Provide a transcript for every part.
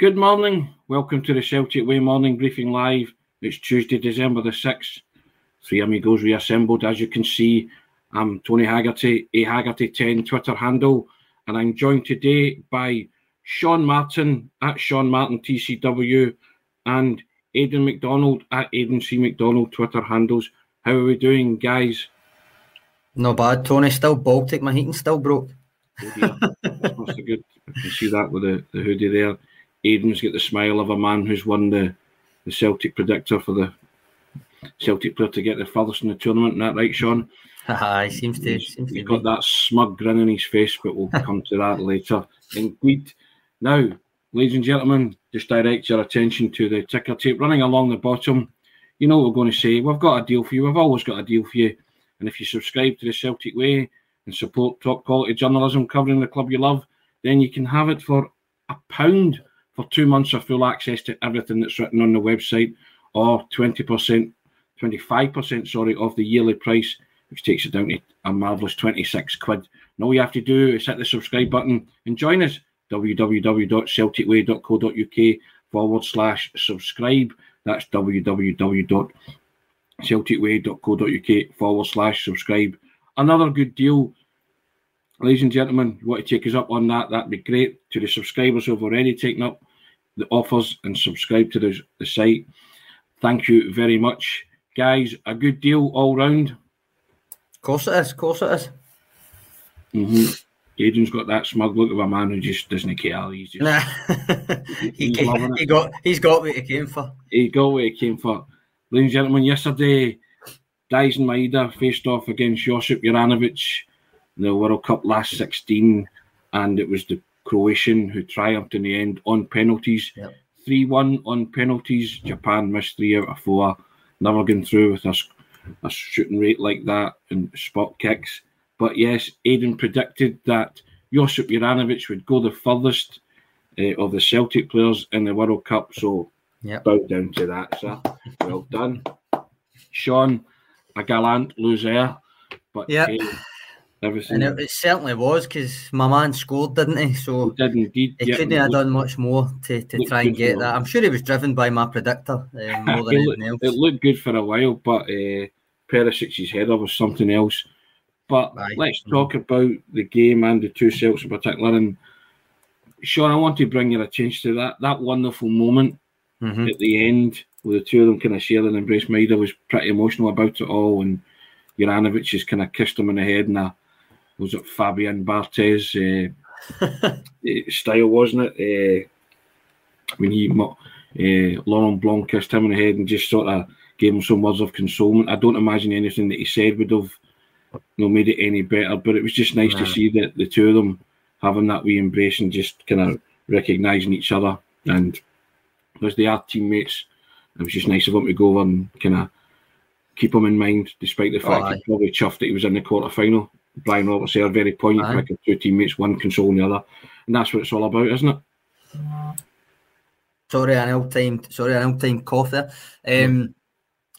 Good morning. Welcome to the Celtic Way Morning Briefing Live. It's Tuesday, December the 6th. Three amigos reassembled. As you can see, I'm Tony Haggerty, a Haggerty10 Twitter handle, and I'm joined today by Sean Martin at Sean Martin TCW and Aidan McDonald at Aidan C McDonald Twitter handles. How are we doing, guys? Not bad, Tony. Still Baltic. My heating still broke. Oh. That's good. I can see that with the, the hoodie there. Aidan's got the smile of a man who's won the, the Celtic predictor for the Celtic player to get the furthest in the tournament. Isn't that right, Sean? Aye, seems to. He's, Seems he's to got be. that smug grin on his face, but we'll come to that later. Indeed. Now, ladies and gentlemen, just direct your attention to the ticker tape running along the bottom. You know what we're going to say. We've got a deal for you. We've always got a deal for you. And if you subscribe to the Celtic Way and support top quality journalism covering the club you love, then you can have it for a pound for two months of full access to everything that's written on the website, or 20%, 25%, sorry, of the yearly price, which takes it down to a marvellous 26 quid. And all you have to do is hit the subscribe button and join us. www.celticway.co.uk forward slash subscribe. That's www.celticway.co.uk forward slash subscribe. Another good deal. Ladies and gentlemen, you want to take us up on that? That'd be great. To the subscribers who've already taken up the offers and subscribed to the, the site, thank you very much. Guys, a good deal all round. Of course it is. Of course it is. Mm-hmm. Aidan's got that smug look of a man who just doesn't care. He's just Nah. he, it. he got. He's got what he came for. he got what he came for. Ladies and gentlemen, yesterday, Daizen Maeda faced off against Josip Juranovic the World Cup last 16, and it was the Croatian who triumphed in the end on penalties. Yep. 3 1 on penalties. Japan missed three out of four. Never going through with a, a shooting rate like that and spot kicks. But yes, Aidan predicted that Josip Juranovic would go the furthest uh, of the Celtic players in the World Cup. So Yep. bow down to that, sir. Well done. Sean, a gallant loser, but Yep. eh, everything And it, it certainly was because my man scored, didn't he? So did indeed. he yeah, couldn't have done much more to, to try and get that. I'm sure he was driven by my predictor um, more than it, anything looked, else. it looked good for a while, but uh, Perisic's header was something else. But let's talk about the game and the two Celts in particular. And Sean, I want to bring your attention to that that wonderful moment Mhm. at the end where the two of them kind of shared an embrace. Maeda was pretty emotional about it all, and Juranovic just kind of kissed him in the head. And uh, was it Fabian Barthez uh, eh, style, wasn't it? Uh, when he, uh, Laurent Blanc kissed him in the head and just sort of gave him some words of consolement. I don't imagine anything that he said would have you know, made it any better, but it was just nice to see that the two of them having that wee embrace and just kind of recognising each other. And because they are teammates, it was just nice of him to go over and kind of keep him in mind, despite the fact aye. he probably chuffed that he was in the quarter final. Brian Roberts there, very poignant, Aye. picking two teammates, one consoling the other. And that's what it's all about, isn't it? Sorry, an old time. Sorry, an old time cough there. Um,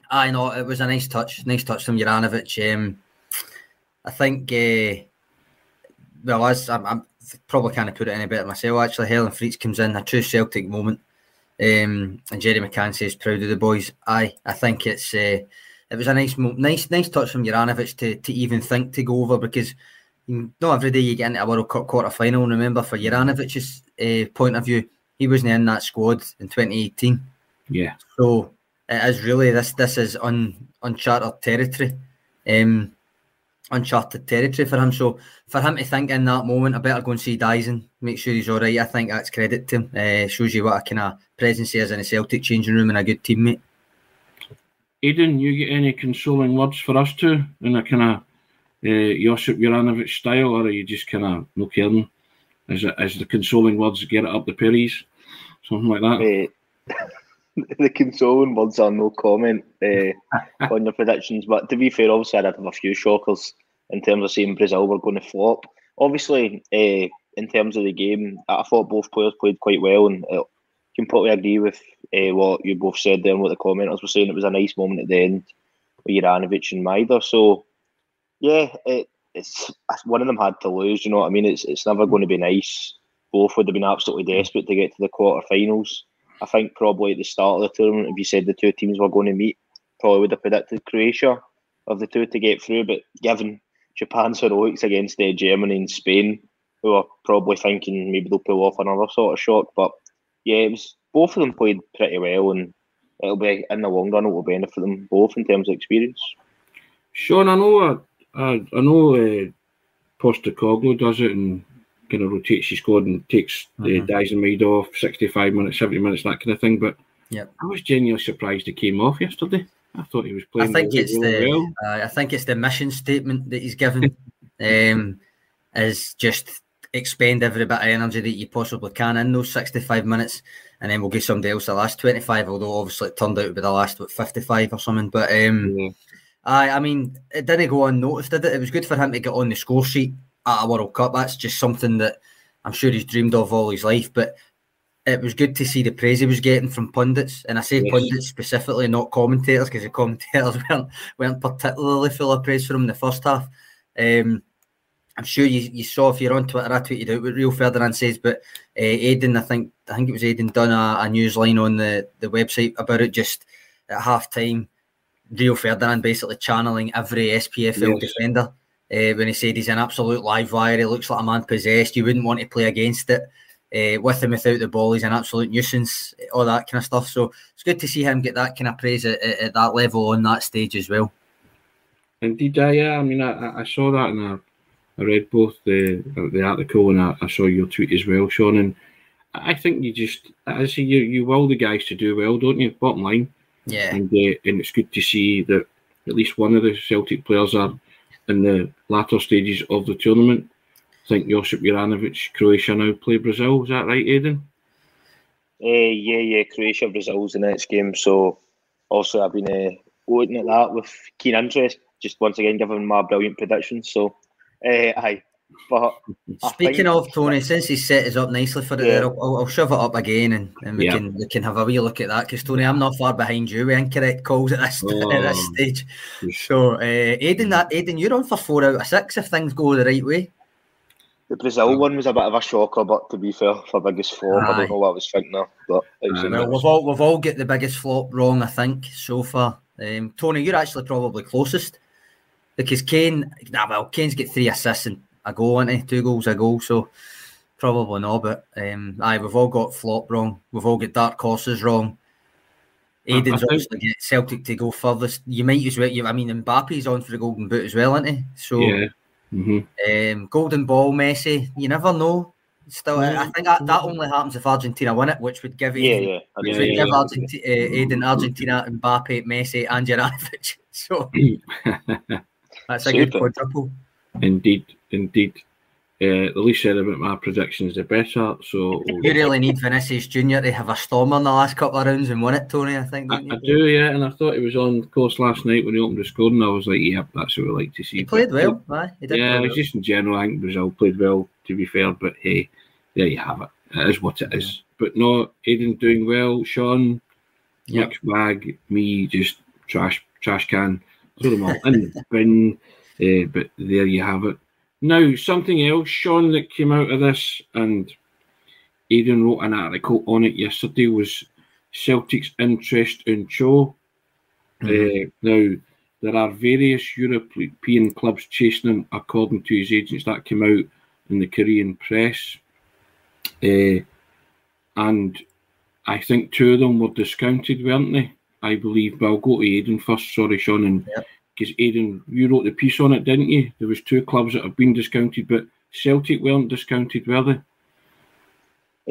I know it was a nice touch. Nice touch from Juranovic. Um, I think. Uh, well, as I'm, I'm probably can't put it any better myself. Actually, Helen Freets comes in a true Celtic moment, um, and Jerry McCann says proud of the boys. Aye, I think it's. Uh, it was a nice, nice, nice touch from Juranovic to to even think to go over because. Not every day you get into a World Cup quarter final. And remember, for Juranovic's uh, point of view, he wasn't in that squad in 2018. Yeah. So it is really this this is un, uncharted territory, um, uncharted territory for him. So for him to think in that moment, I better go and see Daizen, make sure he's all right. I think that's credit to him. Uh, shows you what a kind of presence he is in a Celtic changing room and a good teammate. Aidan, you get any consoling words for us two in a kind of uh, Josip Juranovic style, or are you just kind of no caring? Is it is the consoling words get it up the Perry's, something like that? Uh, the consoling words are no comment uh, on your predictions. But to be fair, obviously, I did have a few shockers in terms of saying Brazil were going to flop. Obviously, uh, in terms of the game, I thought both players played quite well, and completely agree with uh, what you both said there and what the commenters were saying. It was a nice moment at the end with Juranovic and Maeda. So, yeah, it, it's one of them had to lose. You know what I mean? It's it's never going to be nice both would have been absolutely desperate to get to the quarterfinals. I think probably at the start of the tournament, if you said the two teams were going to meet, probably would have predicted Croatia of the two to get through. But given Japan's heroics against uh, Germany and Spain, who are probably thinking maybe they'll pull off another sort of shock. But yeah, it was both of them played pretty well, and it'll be in the long run it will benefit them both in terms of experience. Sean, I know, uh, I, I know, uh, Postecoglou does it and kind of rotates his squad and takes mm-hmm. the Daizen Maeda off, 65 minutes, 70 minutes, that kind of thing. But yeah, I was genuinely surprised he came off yesterday. I thought he was playing. I think it's the well. uh, I think it's the mission statement that he's given. um, is just expend every bit of energy that you possibly can in those 65 minutes, and then we'll give somebody else the last 25. Although obviously it turned out to be the last what 55 or something. But um, yeah. I, I mean, it didn't go unnoticed, did it? It was good for him to get on the score sheet at a World Cup. That's just something that I'm sure he's dreamed of all his life. But it was good to see the praise he was getting from pundits, and I say yes. pundits specifically, not commentators, because the commentators weren't weren't particularly full of praise for him in the first half. Um, I'm sure you, you saw if you're on Twitter, I tweeted out what Rio Ferdinand says, but uh, Aidan, I think I think it was Aidan done a, a news line on the, the website about it just at half time. Rio Ferdinand basically channeling every SPFL yes. defender uh, when he said he's an absolute live wire. He looks like a man possessed. You wouldn't want to play against it. Uh, with him without the ball, he's an absolute nuisance, all that kind of stuff. So it's good to see him get that kind of praise at, at, at that level on that stage as well. Indeed, uh, yeah. I mean, I, I saw that and I, I read both the the article and I, I, saw your tweet as well, Sean. And I think you just, I see you, you will the guys to do well, don't you? Bottom line. Yeah. And, uh, and it's good to see that at least one of the Celtic players are in the latter stages of the tournament. I think Josip Juranovic, Croatia now play Brazil. Is that right, Aidan? Uh, yeah, yeah, Croatia, Brazil's the next game. So also I've been uh, looking at that with keen interest. Just once again giving my brilliant predictions. So, uh, aye, but speaking of Tony, since he set us up nicely for it, yeah. there, I'll, I'll, shove it up again, and, and we yeah. can we can have a wee look at that. Because Tony, I'm not far behind you with incorrect calls at this oh. at this stage. So, uh, Aidan, that Aidan, you're on for four out of six if things go the right way. The Brazil one was a bit of a shocker, but to be fair, for biggest flop, Aye. I don't know what I was thinking of. But well, we've all we've all get the biggest flop wrong, I think, so far. Um, Tony, you're actually probably closest because Kane. Nah, well, Kane's got three assists and a goal, into two goals a goal. So probably not. But um, aye, we've all got flop wrong. We've all got dark horses wrong. Aidan's obviously get Celtic to go furthest. You might as well. You, I mean, Mbappe's on for the golden boot as well, isn't he? So, yeah. mm-hmm. um, golden ball, Messi. You never know. Still, I think that, that only happens if Argentina win it, which would give yeah, yeah, which would give Argentina, uh, Aidan, Argentina, Mbappe, Messi, and Juranovic. So that's a Super. good quadruple. Indeed, indeed. Uh, the least said about my predictions, the better. So you really need Vinicius Junior to have a stormer in the last couple of rounds and win it, Tony. I think. I, I do, yeah. And I thought he was on course last night when he opened the score, and I was like, "Yep, that's what we like to see." He played but, well. Aye, he yeah, it was just in general. I think Brazil played well, to be fair. But hey, there you have it. It is what it is. But no, Aidan doing well. Sean, yep. mixed bag. Me just trash trash can. Throw them all in the bin. Uh, but there you have it. Now, something else, Sean, that came out of this, and Aidan wrote an article on it yesterday, was Celtic's interest in Cho. Mm-hmm. Uh, now, there are various European clubs chasing him, according to his agents. That came out in the Korean press. Uh, and I think two of them were discounted, weren't they? I believe. But I'll go to Aidan first. Sorry, Sean. And yep because Aidan, you wrote the piece on it, didn't you? There was two clubs that have been discounted, but Celtic weren't discounted, were they?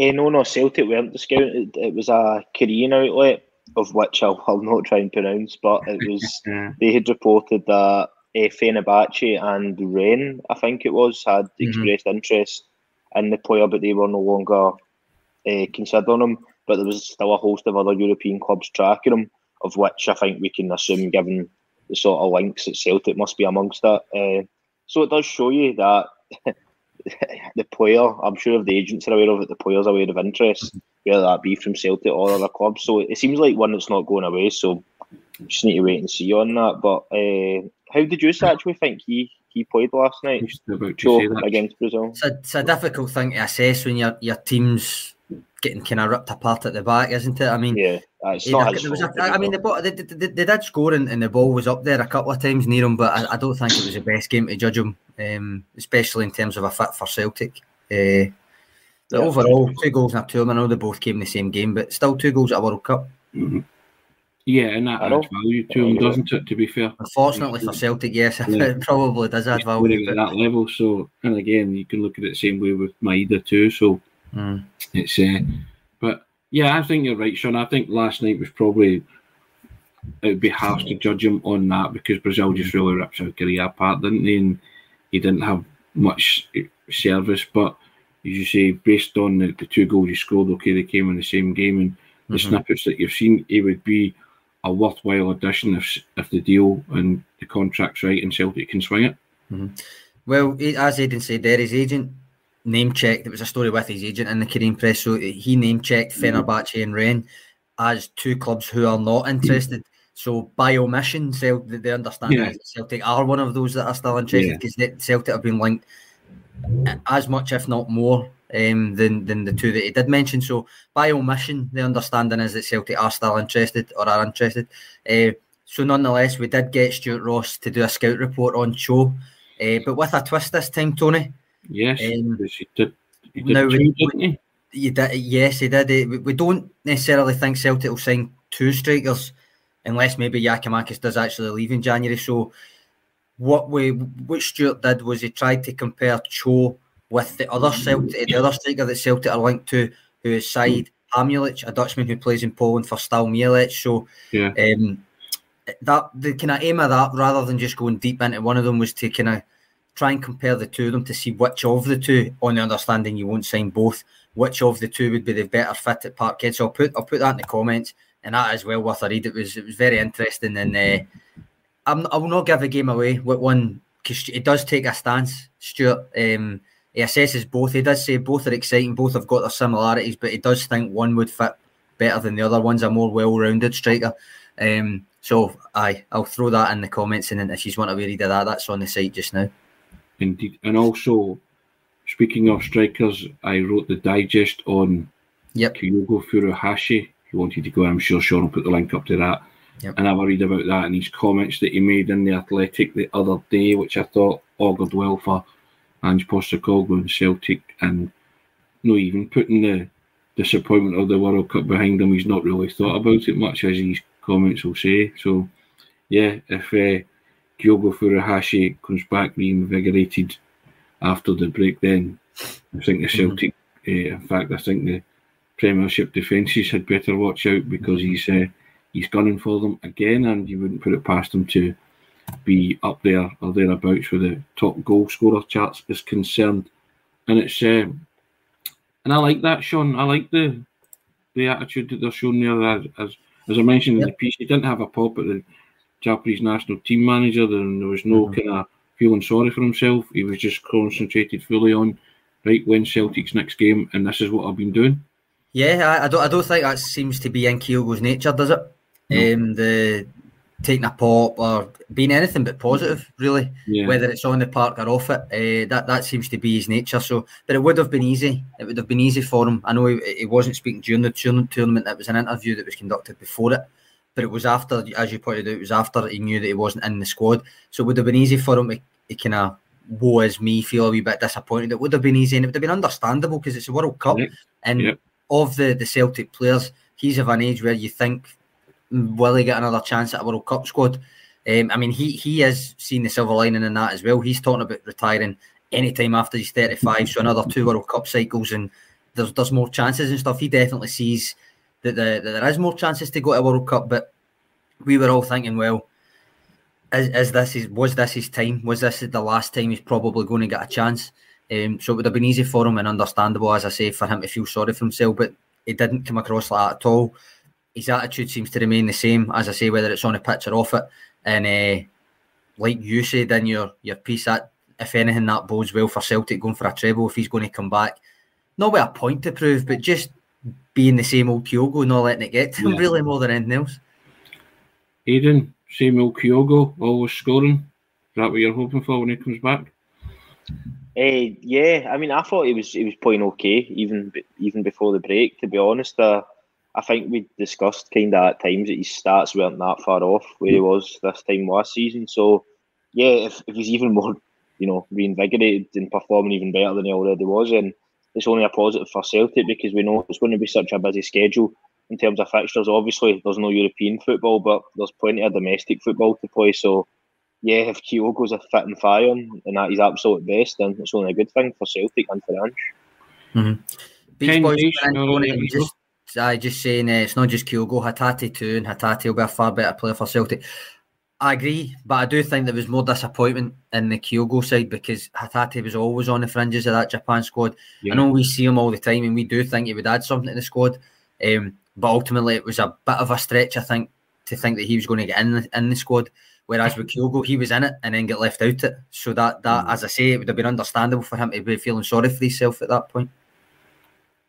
Eh, no, no, Celtic weren't discounted. It was a Korean outlet, of which I'll, I'll not try and pronounce, but it was they had reported that eh, Fenerbahce and Rennes, I think it was, had mm-hmm. expressed interest in the player, but they were no longer eh, considering him. But there was still a host of other European clubs tracking him, of which I think we can assume, given the sort of links that Celtic must be amongst that. Uh, so it does show you that the player, I'm sure if the agents are aware of it, the player's aware of interest, whether that be from Celtic or other clubs. So it seems like one that's not going away. So just need to wait and see on that. But uh, how did you actually think he he played last night. About to So say that. against Brazil. It's a, it's a difficult thing to assess when your your team's getting kind of ripped apart at the back, isn't it? I mean, Yeah, uh, it's not did- his there was a- fault, to be I mean, fair. the ball, they, they, they, they did score and, and the ball was up there a couple of times near him, but I, I don't think it was the best game to judge him, um, especially in terms of a fit for Celtic. Uh, but Yeah. overall, two goals in a tournament. I know they both came in the same game, but still two goals at a World Cup. Mhm. Yeah, and that adds value to him, doesn't it? To be fair, Unfortunately for Celtic, yes, Yeah. it probably does add value. at that level. So, and again, you can look at it the same way with Maeda too. So Mm. it's, uh, but yeah, I think you're right, Sean. I think last night was probably it would be harsh to judge him on that because Brazil just really ripped South Korea apart, didn't they? And he didn't have much service, but as you say, based on the, the two goals he scored, okay, they came in the same game, and the Mhm. snippets that you've seen, he would be a worthwhile addition if if the deal and the contract's right and Celtic can swing it. Well, he- as Aidan said there, his agent name checked. It was a story with his agent in the Korean press. So he name checked Fenerbahce and Rennes as two clubs who are not interested. So by omission, Cel- they understand Yeah. that Celtic are one of those that are still interested Yeah. because Celtic have been linked as much, if not more, um, than than the two that he did mention. So by omission, the understanding is that Celtic are still interested or are interested. Uh, so nonetheless, we did get Stuart Ross to do a scout report on Cho. Uh, but with a twist this time, Tony. Yes, Um, did. He did now two, we-? You did, yes, he did. Eh, We we don't necessarily think Celtic will sign two strikers unless maybe Giakoumakis does actually leave in January. So, what we what Stuart did was he tried to compare Cho with the other Celtic, the other striker that Celtic are linked to, who is Said Hamulic, a Dutchman who plays in Poland for Stal Mielec. So, Yeah. um, that the kind of aim of that, rather than just going deep into one of them, was to kind of try and compare the two of them to see which of the two, on the understanding you won't sign both, which of the two would be the better fit at Parkhead. So I'll put I'll put that in the comments, and that is well worth a read. It was it was very interesting, and uh, I'm, I will not give a game away with one because it does take a stance. Stuart, um, he assesses both. He does say both are exciting, both have got their similarities, but he does think one would fit better than the other. One's a more well-rounded striker. Um, so aye, I'll throw that in the comments, and then if you want to read of that, that's on the site just now. Indeed. And also, speaking of strikers, I wrote the digest on Yep. Kyogo Furuhashi. If you wanted to go, I'm sure Sean will put the link up to that. Yep. And have a read about that and his comments that he made in the Athletic the other day, which I thought augured well for Ange Postecoglou and Celtic. And you no, even putting the disappointment of the World Cup behind him, he's not really thought about it much, as his comments will say. So, yeah, if uh, Kyogo Furuhashi comes back reinvigorated after the break, then I think the Celtic, uh, in fact, I think the Premiership defences had better watch out because he's uh, he's gunning for them again, and you wouldn't put it past him to be up there or thereabouts with the top goal scorer charts is concerned. And it's uh, and I like that, Sean. I like the the attitude that they're showing there. As as, as I mentioned in the piece, he didn't have a pop at the Japanese national team manager. Then there was no Mhm. kind of feeling sorry for himself. He was just concentrated fully on right when Celtic's next game, and this is what I've been doing. Yeah, I, I don't. I don't think that seems to be in Kyogo's nature, does it? No. Um, the taking a pop or being anything but positive, really. Yeah, Whether it's on the park or off it, uh, that that seems to be his nature. So, but it would have been easy. It would have been easy for him. I know he, he wasn't speaking during the tournament. It was an interview that was conducted before it, but it was after, as you pointed out, it was after he knew that he wasn't in the squad. So it would have been easy for him to, to kind of woe as me feel a wee bit disappointed. It would have been easy and it would have been understandable because it's a World Cup. Correct. And Yep. of the, the Celtic players, he's of an age where you think, "Mm, will he get another chance at a World Cup squad? Um, I mean, he he has seen the silver lining in that as well. He's talking about retiring anytime after he's 35, so another two World Cup cycles, and there's there's more chances and stuff. He definitely sees that, the, that there is more chances to go to a World Cup, but we were all thinking, well, is, is this his, was this his time? Was this the last time he's probably going to get a chance? Um, so it would have been easy for him and understandable, as I say, for him to feel sorry for himself, but it didn't come across like that at all. His attitude seems to remain the same, as I say, whether it's on a pitch or off it. And uh, like you said in your, your piece, that if anything, that bodes well for Celtic going for a treble if he's going to come back. Not with a point to prove, but just being the same old Kyogo, not letting it get to him, Yeah. really, more than anything else. Aidan, old Kyogo, always scoring. Is that what you're hoping for when he comes back? Uh, yeah, I mean, I thought he was he was playing okay even even before the break. To be honest, uh, I think we discussed kind of at times that his stats weren't that far off where he was this time last season. So, yeah, if, if he's even more, you know, reinvigorated and performing even better than he already was, and it's only a positive for Celtic because we know it's going to be such a busy schedule in terms of fixtures. Obviously, there's no European football, but there's plenty of domestic football to play. So, yeah, if Kyogo's a fit and firing and that he's absolute best, then it's only a good thing for Celtic and for Ange. Mm-hmm. Beach Boys, just, I just saying uh, it's not just Kyogo, Hatate too, and Hatate will be a far better player for Celtic. I agree, but I do think there was more disappointment in the Kyogo side because Hatate was always on the fringes of that Japan squad. Yeah. I know we see him all the time, and we do think he would add something to the squad. Um, but ultimately, it was a bit of a stretch, I think, to think that he was going to get in the, in the squad. Whereas with Kyogo, he was in it and then get left out it. So that that, mm. as I say, it would have been understandable for him to be feeling sorry for himself at that point.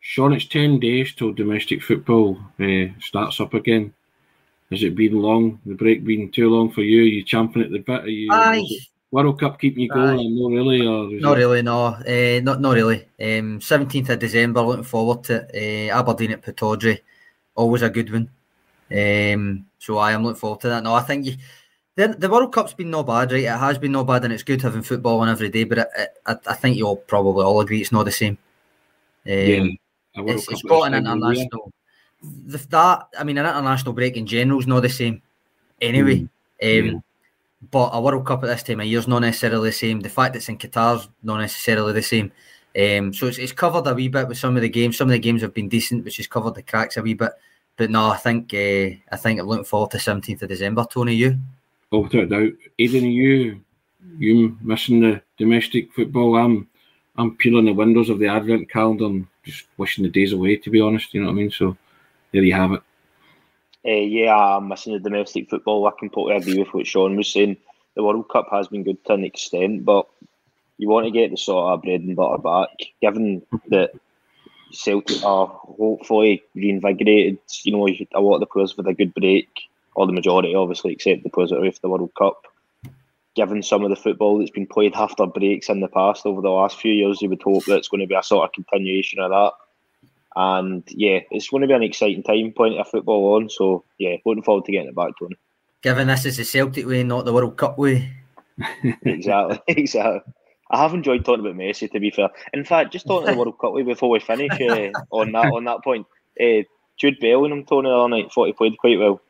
Sean, it's ten days till domestic football uh, starts up again. Has it been long? The break been too long for you? Are you champing at the bit? Are you Aye. World Cup keeping you going? Aye. Not really, or not it... really. No, uh, not not really. Um, seventeenth of December. Looking forward to uh, Aberdeen at Pittodrie. Always a good one. Um, so I am looking forward to that. No, I think you, the, the World Cup's been no bad, right? It has been no bad, and it's good having football on every day. But it, it, I, I think you'll probably all agree it's not the same. Um, yeah, it's, it's got an international the, that I mean, an international break in general is not the same anyway. Mm. Um, But a World Cup at this time of year is not necessarily the same. The fact it's in Qatar is not necessarily the same. Um, so it's, it's covered a wee bit with some of the games. Some of the games have been decent, which has covered the cracks a wee bit. But no, I think uh, I think I'm looking forward to 17th of December. Tony, you? Oh, without doubt. Aidan, you you missing the domestic football? I'm I'm peeling the windows of the advent calendar and just wishing the days away. To be honest, you know what I mean. So there you have it. Uh, yeah, I'm missing the domestic football. I completely agree with what Sean was saying. The World Cup has been good to an extent, but you want to get the sort of bread and butter back, given that Celtic are hopefully reinvigorated. You know, a lot of the players with a good break, or the majority, obviously, except the players that are the World Cup. Given some of the football that's been played after breaks in the past over the last few years, you would hope that it's going to be a sort of continuation of that. And yeah, it's going to be an exciting time, plenty of football on. So yeah, looking forward to getting it back, Tony. Given this is the Celtic way, not the World Cup way. exactly, exactly. I have enjoyed talking about Messi. To be fair, in fact, just talking the World Cup way before we finish uh, on that on that point. Uh, Jude Bellingham, Tony, the other night, thought he played quite well.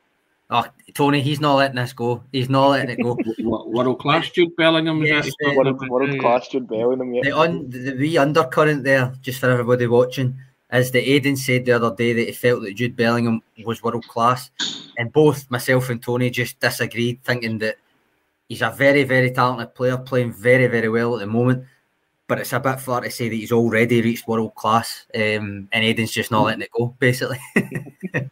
Oh, Tony, he's not letting this go. He's not letting it go. world class Jude Bellingham. Yes, uh, world, world class Jude Bellingham. Yeah. The, un, the wee undercurrent there, just for everybody watching, as the Aidan said the other day that he felt that Jude Bellingham was world class, and both myself and Tony just disagreed, thinking that he's a very, very talented player, playing very, very well at the moment. But it's a bit far to say that he's already reached world class, um, and Aidan's just not letting it go, basically.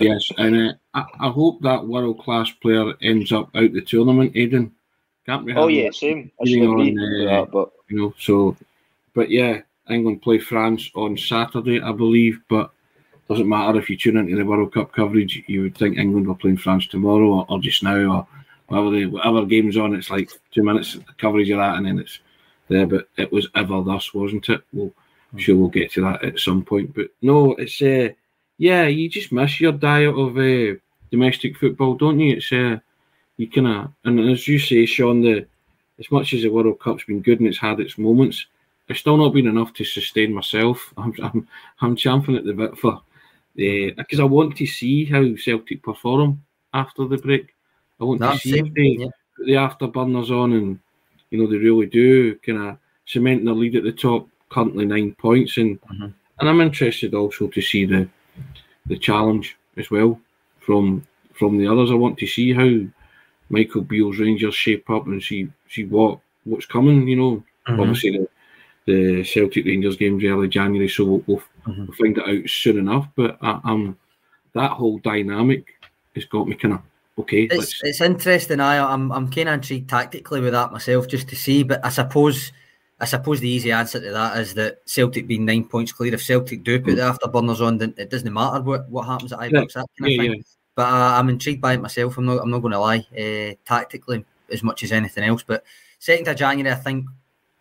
yes, and uh, I, I, hope that world class player ends up out the tournament, Aidan. Can't we? Oh yeah, same. I should agree on, uh, that, but you know, so, but yeah, England play France on Saturday, I believe, but doesn't matter if you tune into the World Cup coverage, you would think England were playing France tomorrow or, or just now or whatever the, whatever game's on. It's like two minutes coverage of that, and then it's there. But it was ever thus, wasn't it? Well, I'm sure we'll get to that at some point. But no, it's uh, yeah, you just miss your diet of uh, domestic football, don't you? It's uh, you kind of and as you say, Sean, the as much as the World Cup's been good and it's had its moments it's still not been enough to sustain myself. I'm I'm, I'm champing at the bit for because uh, I want to see how Celtic perform after the break. I want That's to see if they yeah. put the afterburners on and you know they really do kind of cement their lead at the top, currently nine points, and mm-hmm. and I'm interested also to see the the challenge as well from from the others. I want to see how Michael Beale's Rangers shape up and see see what what's coming. You know, mm-hmm. obviously the the Celtic Rangers games early January, so we'll, we'll, mm-hmm. we'll find it out soon enough. But I, um, that whole dynamic has got me kind of okay. It's, it's interesting. I I'm I'm kind of intrigued tactically with that myself, just to see. But I suppose I suppose the easy answer to that is that Celtic being nine points clear. If Celtic do put mm. the afterburners on, then it doesn't matter what, what happens at Ibrox. Yeah. That kind yeah, thing. Yeah. But uh, I'm intrigued by it myself. I'm not I'm not going to lie. Uh, tactically, as much as anything else. But second of January, I think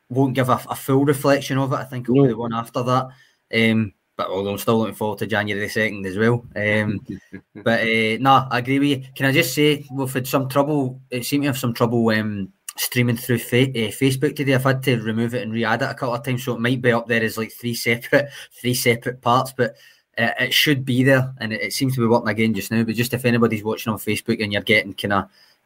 won't give a, a full reflection of it. I think it'll no. be the one after that. Um, but although I'm still looking forward to January the second as well. Um, but uh, nah, I agree with you. Can I just say we've had some trouble? It seemed to have some trouble um, streaming through fa- uh, Facebook today. I've had to remove it and re-add it a couple of times, so it might be up there as like three separate three separate parts. But uh, it should be there, and it, it, seems to be working again just now. But just if anybody's watching on Facebook and you're getting kind of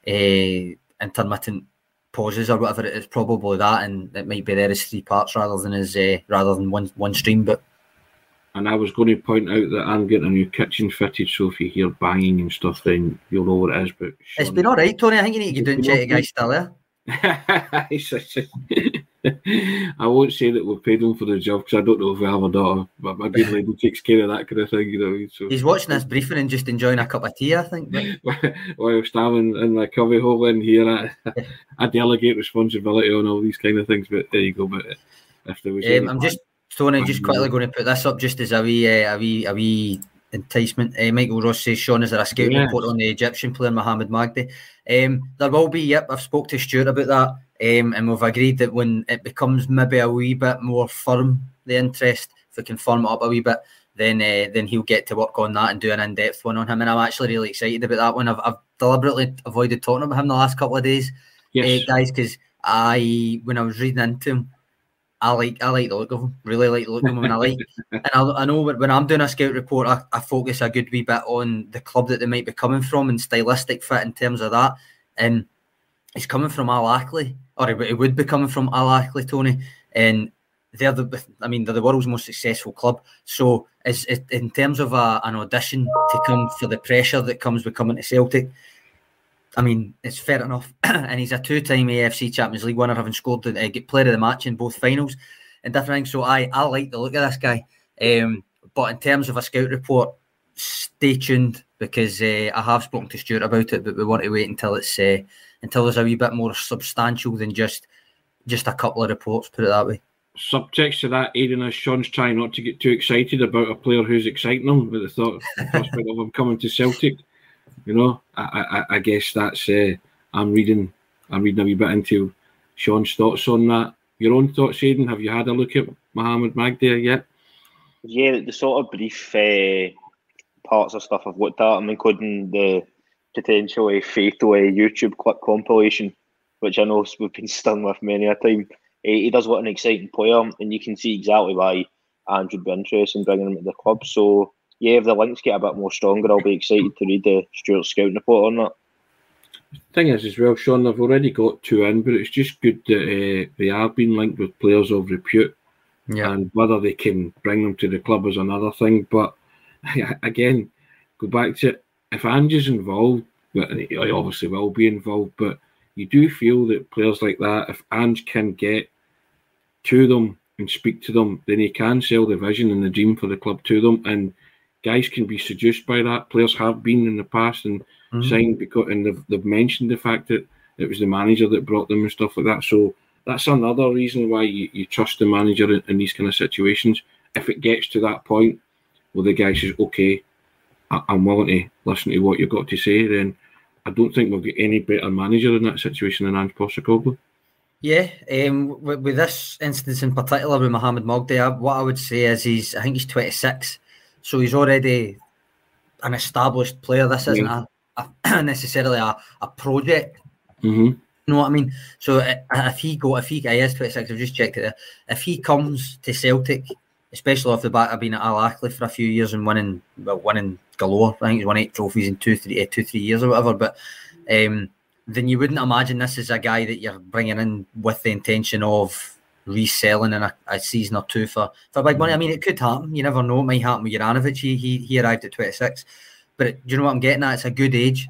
uh, intermittent pauses or whatever, it's probably that, and it might be there as three parts rather than as uh, rather than one one stream. But and I was going to point out that I'm getting a new kitchen fitted, so if you hear banging and stuff, then you'll know what it is. But Sean, it's been all right, Tony. I think you need to get down and check the guy still there. I won't say that we've paid him for the job because I don't know if we have a daughter, but my good lady takes care of that kind of thing, you know. So he's watching this briefing and just enjoying a cup of tea, I think. While standing in my cubby hole in here, I, I, delegate responsibility on all these kind of things. But there you go. But if there was, um, I'm just Tony, just quickly going to put this up just as a wee, uh, a wee, a wee enticement. Uh, Michael Ross says, Sean, is there a scouting yes. report on the Egyptian player Mohamed Magdi? Um, there will be, yep. I've spoke to Stuart about that. Um, and we've agreed that when it becomes maybe a wee bit more firm, the interest, if we can firm it up a wee bit, then uh, then he'll get to work on that and do an in-depth one on him. And I'm actually really excited about that one. I've, I've deliberately avoided talking about him the last couple of days, yes. uh, guys, because I when I was reading into him, I like I like the look of him. Really like the look of him, and I like. and I, I know when I'm doing a scout report, I, I focus a good wee bit on the club that they might be coming from and stylistic fit in terms of that. And he's coming from Al Ahly, or it would be coming from Al Ahly, Tony. And they're the, I mean, they're the world's most successful club. So, is in terms of a, an audition to come for the pressure that comes with coming to Celtic, I mean, it's fair enough. and he's a two-time AFC Champions League winner, having scored the uh, player of the match in both finals and different things. So I, I like the look of this guy. Um, but in terms of a scout report, stay tuned because uh, I have spoken to Stuart about it, but we want to wait until it's uh, until there's a wee bit more substantial than just just a couple of reports. Put it that way. Subtext to that, Aidan, as Sean's trying not to get too excited about a player who's exciting him with the thought prospect of him coming to Celtic. You know, I, I, I guess that's uh, I'm reading I'm reading a wee bit into Sean's thoughts on that. Your own thoughts, Aidan? Have you had a look at Mohamed Magdi yet? Yeah, the sort of brief uh, parts of stuff I've looked at. I'm including the potential uh, fatal uh, YouTube clip compilation, which I know we've been stung with many a time. Uh, he does what an exciting player, and you can see exactly why Andrew would be interested in bringing him to the club. So yeah, if the links get a bit more stronger, I'll be excited to read the Stuart scouting report on that. thing is, as well, Sean, they've already got two in, but it's just good that uh, they are being linked with players of repute. Yeah. And whether they can bring them to the club is another thing. But again, go back to it. If Ange's involved, he obviously will be involved, but you do feel that players like that, if Ange can get to them and speak to them, then he can sell the vision and the dream for the club to them. And guys can be seduced by that. Players have been in the past and mm-hmm. signed because, and they've, they've mentioned the fact that it was the manager that brought them and stuff like that. So that's another reason why you, you trust the manager in, in, these kind of situations. If it gets to that point where the guy says, "Okay, I, am willing to listen to what you've got to say," then I don't think we'll get any better manager in that situation than Ange Postecoglou. Yeah, um, with, with, this instance in particular with Mohamed Magdi, what I would say is he's I think he's 26 so he's already an established player. This isn't a, a necessarily a, a project. Mm-hmm. You know what I mean? So if he go, if he, is 26, I've just checked it there. If he comes to Celtic, especially off the back of being at Al Ahly for a few years and winning, well, winning galore. I think he's won eight trophies in two, three, uh, two, three years or whatever. But um, then you wouldn't imagine this is a guy that you're bringing in with the intention of reselling in a, a, season or two for, for big money. I mean, it could happen. You never know. It might happen with Juranovic. He, he, he arrived at 26. But it, do you know what I'm getting at? It's a good age.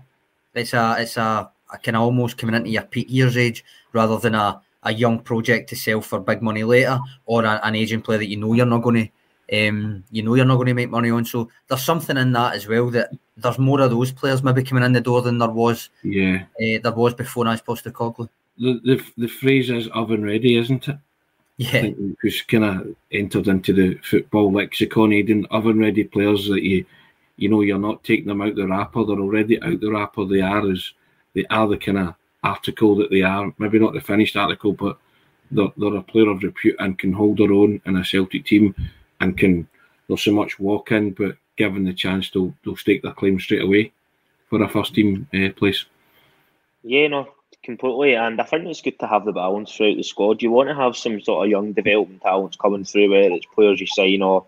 It's a it's a, a kind of almost coming into your peak years age rather than a, a young project to sell for big money later or a, an aging player that you know you're not going to um, you know you're not going to make money on. So there's something in that as well that there's more of those players maybe coming in the door than there was. Yeah, uh, there was before Ange Postecoglou. The, the the phrase is oven ready, isn't it? Yeah. Who's kind of entered into the football lexicon, Aidan, oven ready players that you, you know, you're not taking them out the wrapper, they're already out the wrapper. They are as they are the kind of article that they are. Maybe not the finished article, but they're, they're a player of repute and can hold their own in a Celtic team and can not so much walk in, but given the chance, they'll, they'll stake their claim straight away for a first team uh, place. Yeah, no, completely. And I think it's good to have the balance throughout the squad. You want to have some sort of young development talents coming through, whether it's players you sign or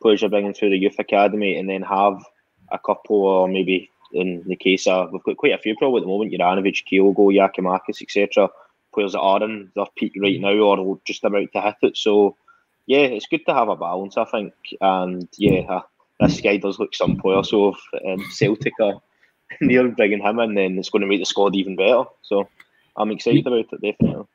players you're bringing through the youth academy, and then have a couple, or maybe in the case of we've got quite a few probably at the moment: Juranovic, Kyogo, Giakoumakis, etc. Players that are in their peak right now or just about to hit it. So yeah, it's good to have a balance, I think. And yeah, this guy does look some player. So if um, Celtic are near bringing him in, then it's going to make the squad even better. So I'm excited about it, definitely.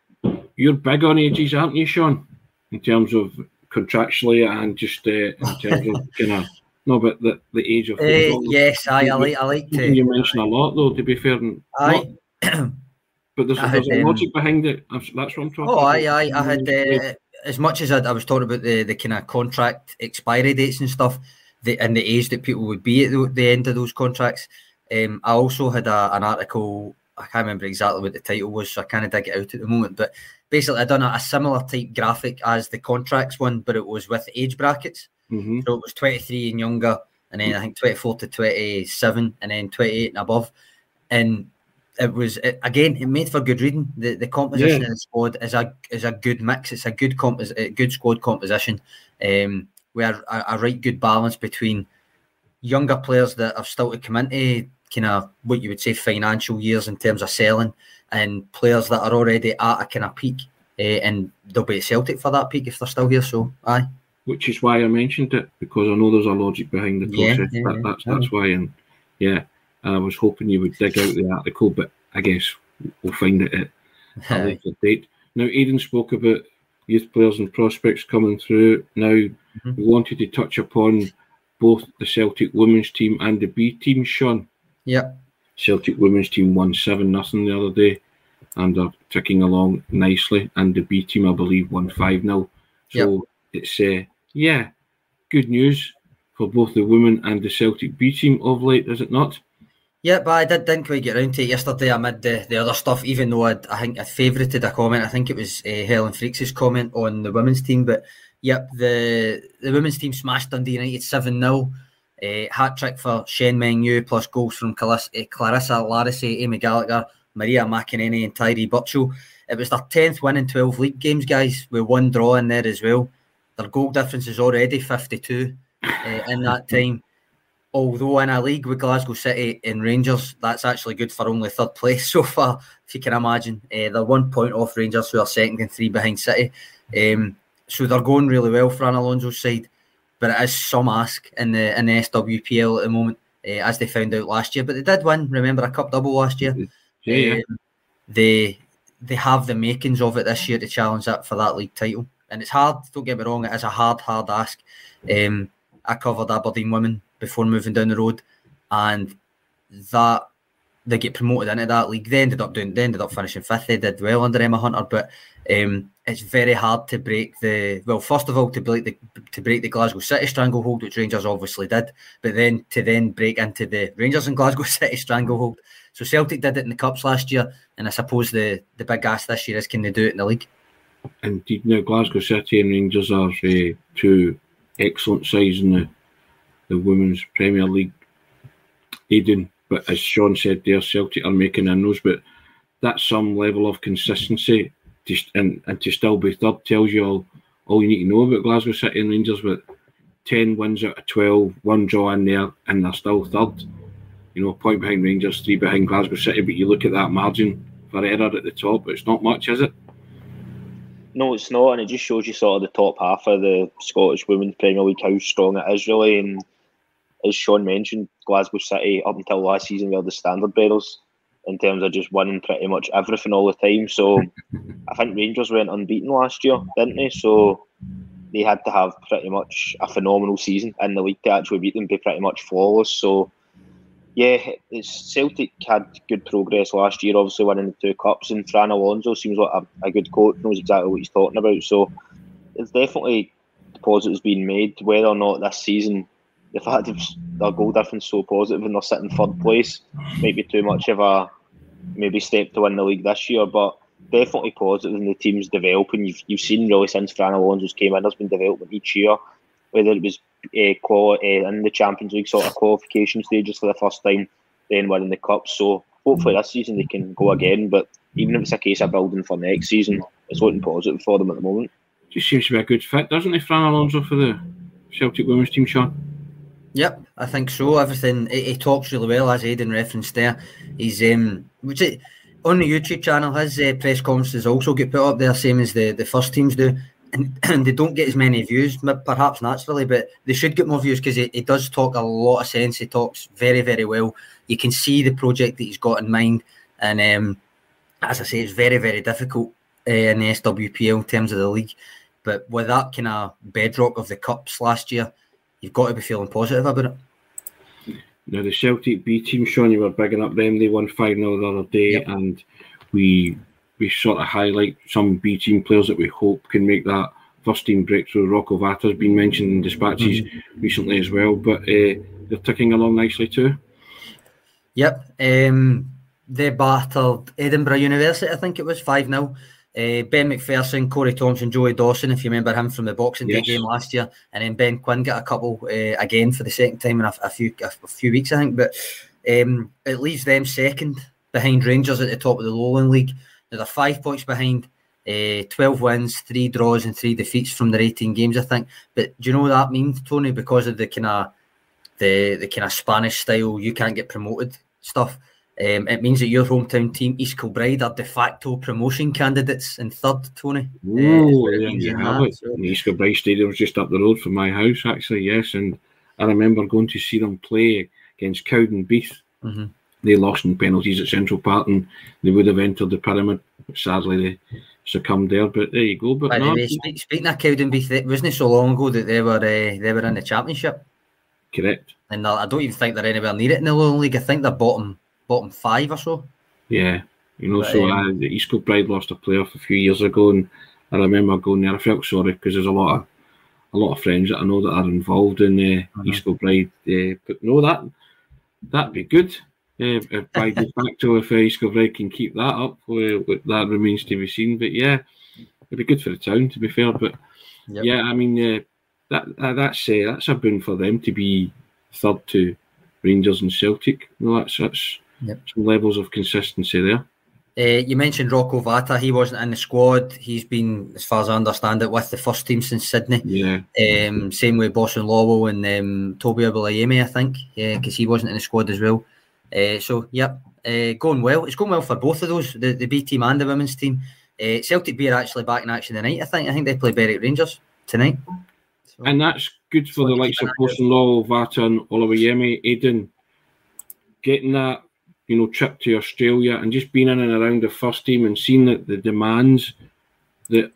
You're big on ages, aren't you, Sean? In terms of contractually and just uh, in terms of you of no, but the, the age of uh, yes, I, I like I like to. You mention a lot though. To be fair, I. but there's, there's had, a logic um, behind it. That's what I'm talking. About. Oh, about. I, I, I had uh, as much as I, I was talking about the the kind of contract expiry dates and stuff, the, and the age that people would be at the, the end of those contracts. Um, I also had a, an article. I can't remember exactly what the title was, so I kind of dig it out at the moment. But basically, I done a, a, similar type graphic as the contracts one, but it was with age brackets. Mm-hmm. So it was 23 and younger, and then I think 24 to 27, and then 28 and above. And it was it, again, it made for good reading. The the composition yeah. of the squad is a is a good mix. It's a good comp, a good squad composition. Um, where a, a right good balance between younger players that have still to come into kind of what you would say financial years in terms of selling, and players that are already at a kind of peak, uh, and they'll be at Celtic for that peak if they're still here. So, aye. Which is why I mentioned it because I know there's a logic behind the process. Yeah, yeah, that, that's yeah. that's why, and yeah, I was hoping you would dig out the article, but I guess we'll find it at a later date. Now, Aidan spoke about youth players and prospects coming through. Now, mm-hmm. we wanted to touch upon both the Celtic women's team and the B team, Sean. Yeah. Celtic women's team won 7 nothing the other day and are ticking along nicely. And the B team, I believe, won 5 0. So yep. it's, uh, yeah, good news for both the women and the Celtic B team of late, is it not? Yeah, but I did, didn't quite get around to it yesterday amid the, the other stuff, even though I'd, I think I favourited a comment. I think it was uh, Helen Freaks' comment on the women's team. But yep, the the women's team smashed Dundee United 7 0. Uh, hat trick for Shen Meng plus goals from Clarissa, uh, Clarissa Larisey, Amy Gallagher, Maria McAneny, and Tyree Birchall. It was their 10th win in 12 league games, guys, with one draw in there as well. Their goal difference is already 52 uh, in that time although in a league with Glasgow City and Rangers, that's actually good for only third place so far, if you can imagine. Uh, they're one point off Rangers, who are second and three behind City. Um, so they're going really well for An Alonso's side, but it is some ask in the in the SWPL at the moment, uh, as they found out last year. But they did win, remember, a cup double last year. Yeah, yeah. Um, they they have the makings of it this year to challenge that for that league title. And it's hard, don't get me wrong, it is a hard, hard ask. Um, I covered Aberdeen women before moving down the road, and that they get promoted into that league. They ended up doing, they ended up finishing fifth. They did well under Emma Hunter, but um, it's very hard to break the. Well, first of all, to break the to break the Glasgow City stranglehold, which Rangers obviously did, but then to then break into the Rangers and Glasgow City stranglehold. So Celtic did it in the cups last year, and I suppose the the big ask this year is can they do it in the league? Indeed, now Glasgow City and Rangers are uh, two excellent sides in the the Women's Premier League. Aidan, but as Sean said there, Celtic are making a nose, but that's some level of consistency to, and, and to still be third tells you all, all you need to know about Glasgow City and Rangers with 10 wins out of 12, one draw in there, and they're still third. You know, point behind Rangers, three behind Glasgow City, but you look at that margin for error at the top, it's not much, is it? No, it's not, and it just shows you sort of the top half of the Scottish Women's Premier League how strong it is, really. And as Sean mentioned, Glasgow City up until last season were the standard bearers in terms of just winning pretty much everything all the time. So I think Rangers went unbeaten last year, didn't they? So they had to have pretty much a phenomenal season in the league to actually beat them, be pretty much flawless. So yeah, it's Celtic had good progress last year, obviously winning the two cups, and Fran Alonso seems like a, a good coach, knows exactly what he's talking about. So there's definitely positives being made. Whether or not this season the fact that their goal difference so positive and they're sitting third place might be too much of a maybe step to win the league this year, but definitely and the team's developing. You've, you've seen really since Fran Alonso's came in, there's been development each year, whether it was uh, quali- uh, in the Champions League sort of qualification stages for the first time, then winning the cup. So hopefully this season they can go again. But even if it's a case of building for next season, it's looking positive for them at the moment. Just seems to be a good fit, doesn't it, Fran Alonso for the Celtic women's team, Sean? Yep, I think so. Everything he, he talks really well, as Aidan referenced there. He's um, which it, on the YouTube channel, his uh, press conferences also get put up there, same as the, the first teams do, and, and they don't get as many views, perhaps naturally, but they should get more views because he, he does talk a lot of sense. He talks very, very well. You can see the project that he's got in mind, and um, as I say, it's very, very difficult uh, in the SWPL in terms of the league. But with that kind of bedrock of the cups last year, you've got to be feeling positive about it. Now the Celtic B team, Sean, you were bigging up them. They won five 0 the other day, yep. and we we sort of highlight some B team players that we hope can make that first team breakthrough. Rocco Vata has been mentioned in dispatches mm-hmm. recently as well, but uh, they're ticking along nicely too. Yep, um, they battled Edinburgh University. I think it was five 0 uh, ben McPherson, Corey Thompson, Joey Dawson, if you remember him from the Boxing yes. Day game last year, and then Ben Quinn got a couple uh, again for the second time in a, a few a, a, few weeks, I think. But um, it leaves them second behind Rangers at the top of the Lowland League. They're five points behind, uh, 12 wins, three draws, and three defeats from their 18 games, I think. But do you know what that means, Tony? Because of the kind of the the kind of Spanish style, you can't get promoted stuff. Um, it means that your hometown team, East Kilbride, are de facto promotion candidates in third, Tony. Oh, uh, yeah, you have it. So. East Kilbride Stadium was just up the road from my house, actually, yes. And I remember going to see them play against Cowdenbeath. Mm-hmm. They lost in penalties at Central Park and they would have entered the pyramid. Sadly, they succumbed there, but there you go. But no, speaking of Cowdenbeath, it wasn't so long ago that they were uh, they were in the championship. Correct. And I don't even think they're anywhere near it in the Lowland League. I think they're bottom bottom five or so. Yeah, you know, but, so um, uh, the East Kilbride lost a player a few years ago, and I remember going there. I felt sorry because there's a lot of a lot of friends that I know that are involved in uh, uh-huh. East Kilbride. Uh, but no, that that'd be good. Uh, by de facto, if uh, Kilbride can keep that up, uh, that remains to be seen. But yeah, it'd be good for the town, to be fair. But yep. yeah, I mean, uh, that, that that's uh, that's a boon for them to be third to Rangers and Celtic. No, that's that's Yep. Some levels of consistency there. Uh, you mentioned Rocco Vata. He wasn't in the squad. He's been, as far as I understand it, with the first team since Sydney. Yeah. Um, same with Bosun Lawal and um, Tobi Oluwayemi, I think, yeah, because he wasn't in the squad as well. Uh, so, yep, uh, going well. It's going well for both of those, the, the B team and the women's team. Uh, Celtic B are actually back in action tonight, I think. I think they play Berwick Rangers tonight. So, and that's good for the likes of Bosun Lawal, Vata, and Oluwayemi. Aidan getting that you know, trip to Australia and just being in and around the first team and seeing the, the demands that,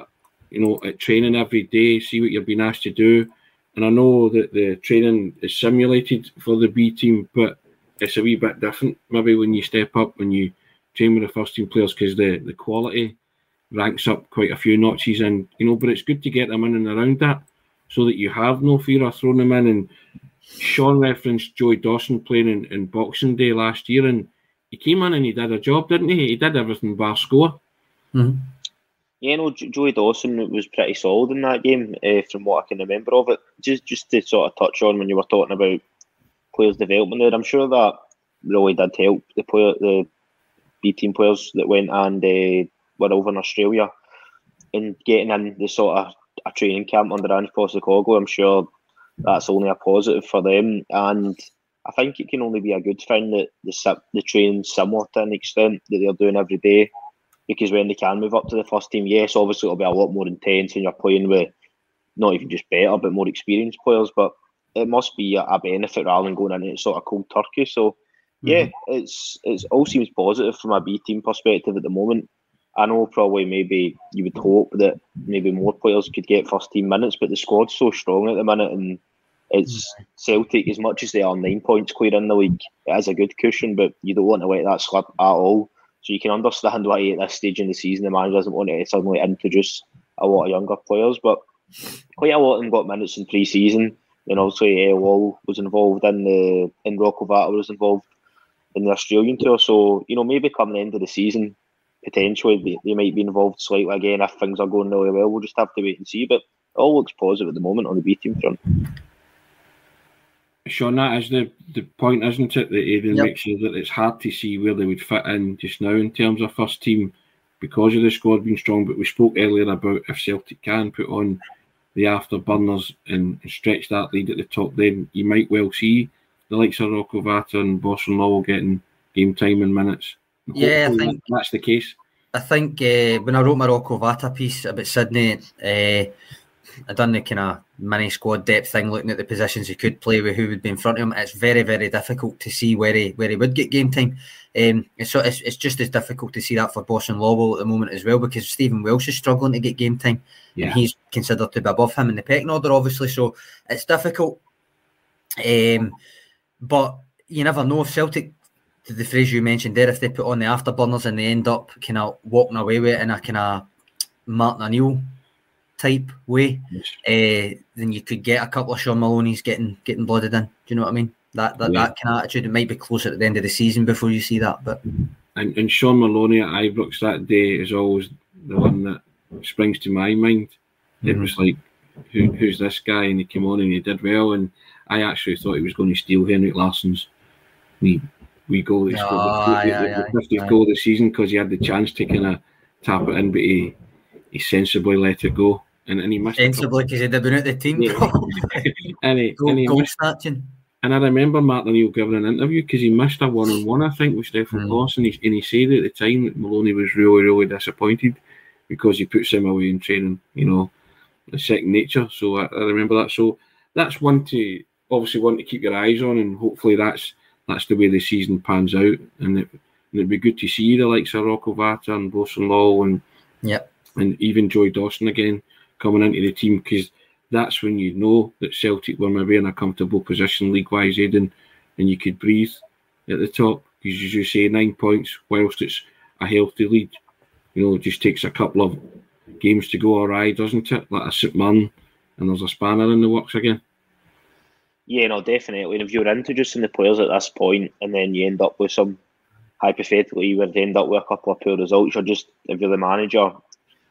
you know, at training every day, see what you're being asked to do. And I know that the training is simulated for the B team, but it's a wee bit different maybe when you step up, when you train with the first team players, because the, the quality ranks up quite a few notches. And, you know, but it's good to get them in and around that so that you have no fear of throwing them in. And Sean referenced Joey Dawson playing in, in Boxing Day last year. And he came in and he did a job, didn't he? He did everything bar score. Mm-hmm. Yeah, no, Joey Dawson was pretty solid in that game, uh, from what I can remember of it. Just, just to sort of touch on when you were talking about players' development there, I'm sure that really did help the player, the B team players that went and uh, were over in Australia and getting in the sort of a training camp under Ange Postecoglou. I'm sure that's only a positive for them and I think it can only be a good thing that the the training's similar to an extent that they're doing every day, because when they can move up to the first team, yes, obviously it'll be a lot more intense, and you're playing with not even just better but more experienced players. But it must be a, benefit rather than going into sort of cold turkey. So mm-hmm. yeah, it's it's all seems positive from a B team perspective at the moment. I know probably maybe you would hope that maybe more players could get first team minutes, but the squad's so strong at the minute and it's Celtic, as much as they are nine points clear in the league, it is a good cushion, but you don't want to let that slip at all. So you can understand why at this stage in the season the manager doesn't want to suddenly introduce a lot of younger players. But quite a lot of them got minutes in pre-season. And obviously, uh, Wall was involved in the in Rocco Vata was involved. in the Australian tour. So you know, maybe come the end of the season, potentially they, they might be involved slightly again if things are going really well. We'll just have to wait and see. But it all looks positive at the moment on the B team front. Sean, that is the, the point, isn't it? That Aidan yep. makes sure that it's hard to see where they would fit in just now in terms of first team because of the squad being strong. But we spoke earlier about if Celtic can put on the afterburners and, and stretch that lead at the top, then you might well see the likes of Rocco Vata and Bosun Lawal getting game time and minutes. Yeah, I think that's the case. I think uh, when I wrote my Rocco Vata piece about Sydney, uh, I done the kind of mini squad depth thing, looking at the positions he could play with, who would be in front of him. It's very, very difficult to see where he where he would get game time. Um, so it's, it's just as difficult to see that for Bosun Lawal at the moment as well, because Stephen Welsh is struggling to get game time, yeah. and he's considered to be above him in the pecking order, obviously. So it's difficult. Um, but you never know if Celtic, the phrase you mentioned there, if they put on the afterburners and they end up kind of walking away with it in a kind of Martin O'Neill type way, yes. uh, then you could get a couple of Shaun Maloney's getting getting blooded in. Do you know what I mean? That that, yeah. that kind of attitude. It might be closer at the end of the season before you see that. But and, and Shaun Maloney at Ibrox that day is always the one that springs to my mind. Mm-hmm. It was like, who, who's this guy? And he came on and he did well. And I actually thought he was going to steal Henrik Larsson's we we goal. He scored the, yeah, the, the 50th goal of the season because he had the chance to kind of tap it in, but he he sensibly let it go. And, and he missed sensibly because he'd been out the team. Yeah. and he, goal, and he goal missed, And I remember Martin O'Neill giving an interview because he missed a one on one, I think, with Stefan mm. Lawson. And, and he said at the time that Maloney was really, really disappointed because he puts him away in training, you know, the second nature. So I, I remember that. So that's one to obviously want to keep your eyes on, and hopefully that's that's the way the season pans out. And, it, would be good to see the likes of Rocco Vata and Bosun Lawal and yep. and even Joey Dawson again coming into the team because that's when you know that Celtic were maybe in a comfortable position league wise, Aidan, and you could breathe at the top because, as you say, nine points whilst it's a healthy lead. You know, it just takes a couple of games to go awry, doesn't it? Like a St. Man, and there's a spanner in the works again. Yeah, no, definitely. And if you're introducing the players at this point and then you end up with some hypothetically you would end up with a couple of poor results, you're just if you're the manager,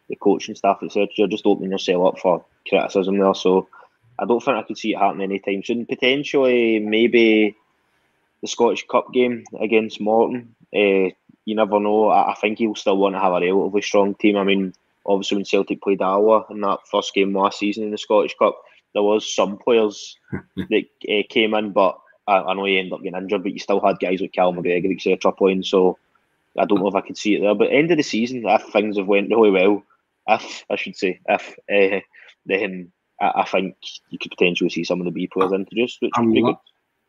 the coaching staff, etc., you're just opening yourself up for criticism there. So I don't think I could see it happening anytime soon. Potentially maybe the Scottish Cup game against Morton. Uh, you never know. I, I think he'll still want to have a relatively strong team. I mean, obviously when Celtic played Alloa in that first game last season in the Scottish Cup, there was some players that uh, came in, but I, I, know he ended up getting injured. But you still had guys like Cal McGregor, etc. playing. So I don't know if I could see it there. But end of the season, if things have went really well, if I should say, if uh, then I, I, think you could potentially see some of the B players introduced, which I'm, would be la- good.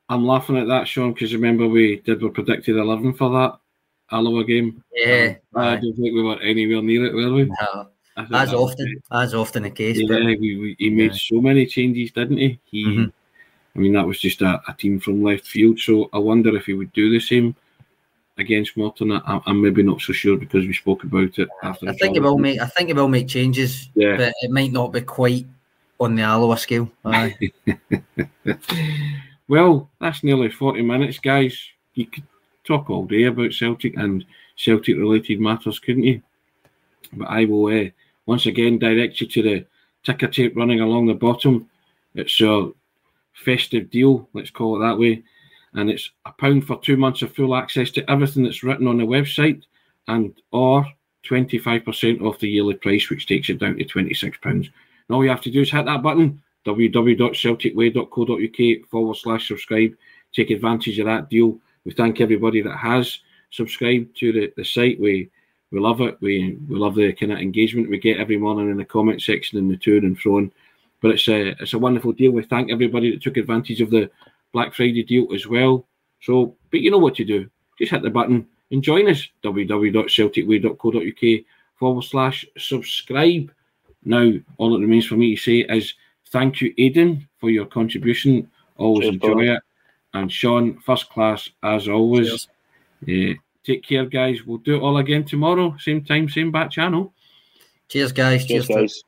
I'm laughing at that, Sean, because remember we did we predicted eleven for that Alloa game. Yeah, um, I don't think we were anywhere near it, were we? No. As often, as often the case. Yeah, but, we, we, he made yeah. so many changes, didn't he? He, mm-hmm. I mean, that was just a, a, team from left field. So I wonder if he would do the same against Morton. I, am maybe not so sure because we spoke about it after. I think it will make. I think he will make changes. Yeah. but it might not be quite on the Alloa scale. well, that's nearly forty minutes, guys. You could talk all day about Celtic and Celtic related matters, couldn't you? But I will uh, once again direct you to the ticker tape running along the bottom. It's a festive deal, let's call it that way. And it's a pound for two months of full access to everything that's written on the website and or 25% off the yearly price, which takes it down to £26. And all you have to do is hit that button, www.celticway.co.uk forward slash subscribe. Take advantage of that deal. We thank everybody that has subscribed to the, the site. We we love it. We we love the kind of engagement we get every morning in the comment section and the to and fro. But it's a it's a wonderful deal. We thank everybody that took advantage of the Black Friday deal as well. So, but you know what to do. Just hit the button and join us. www.celticway.co.uk forward slash subscribe. Now, all that remains for me to say is thank you, Aidan, for your contribution. Always Cheers, enjoy it. And Sean, first class as always. Uh, Take care, guys. We'll do it all again tomorrow. Same time, same back channel. Cheers, guys. Cheers, Cheers guys.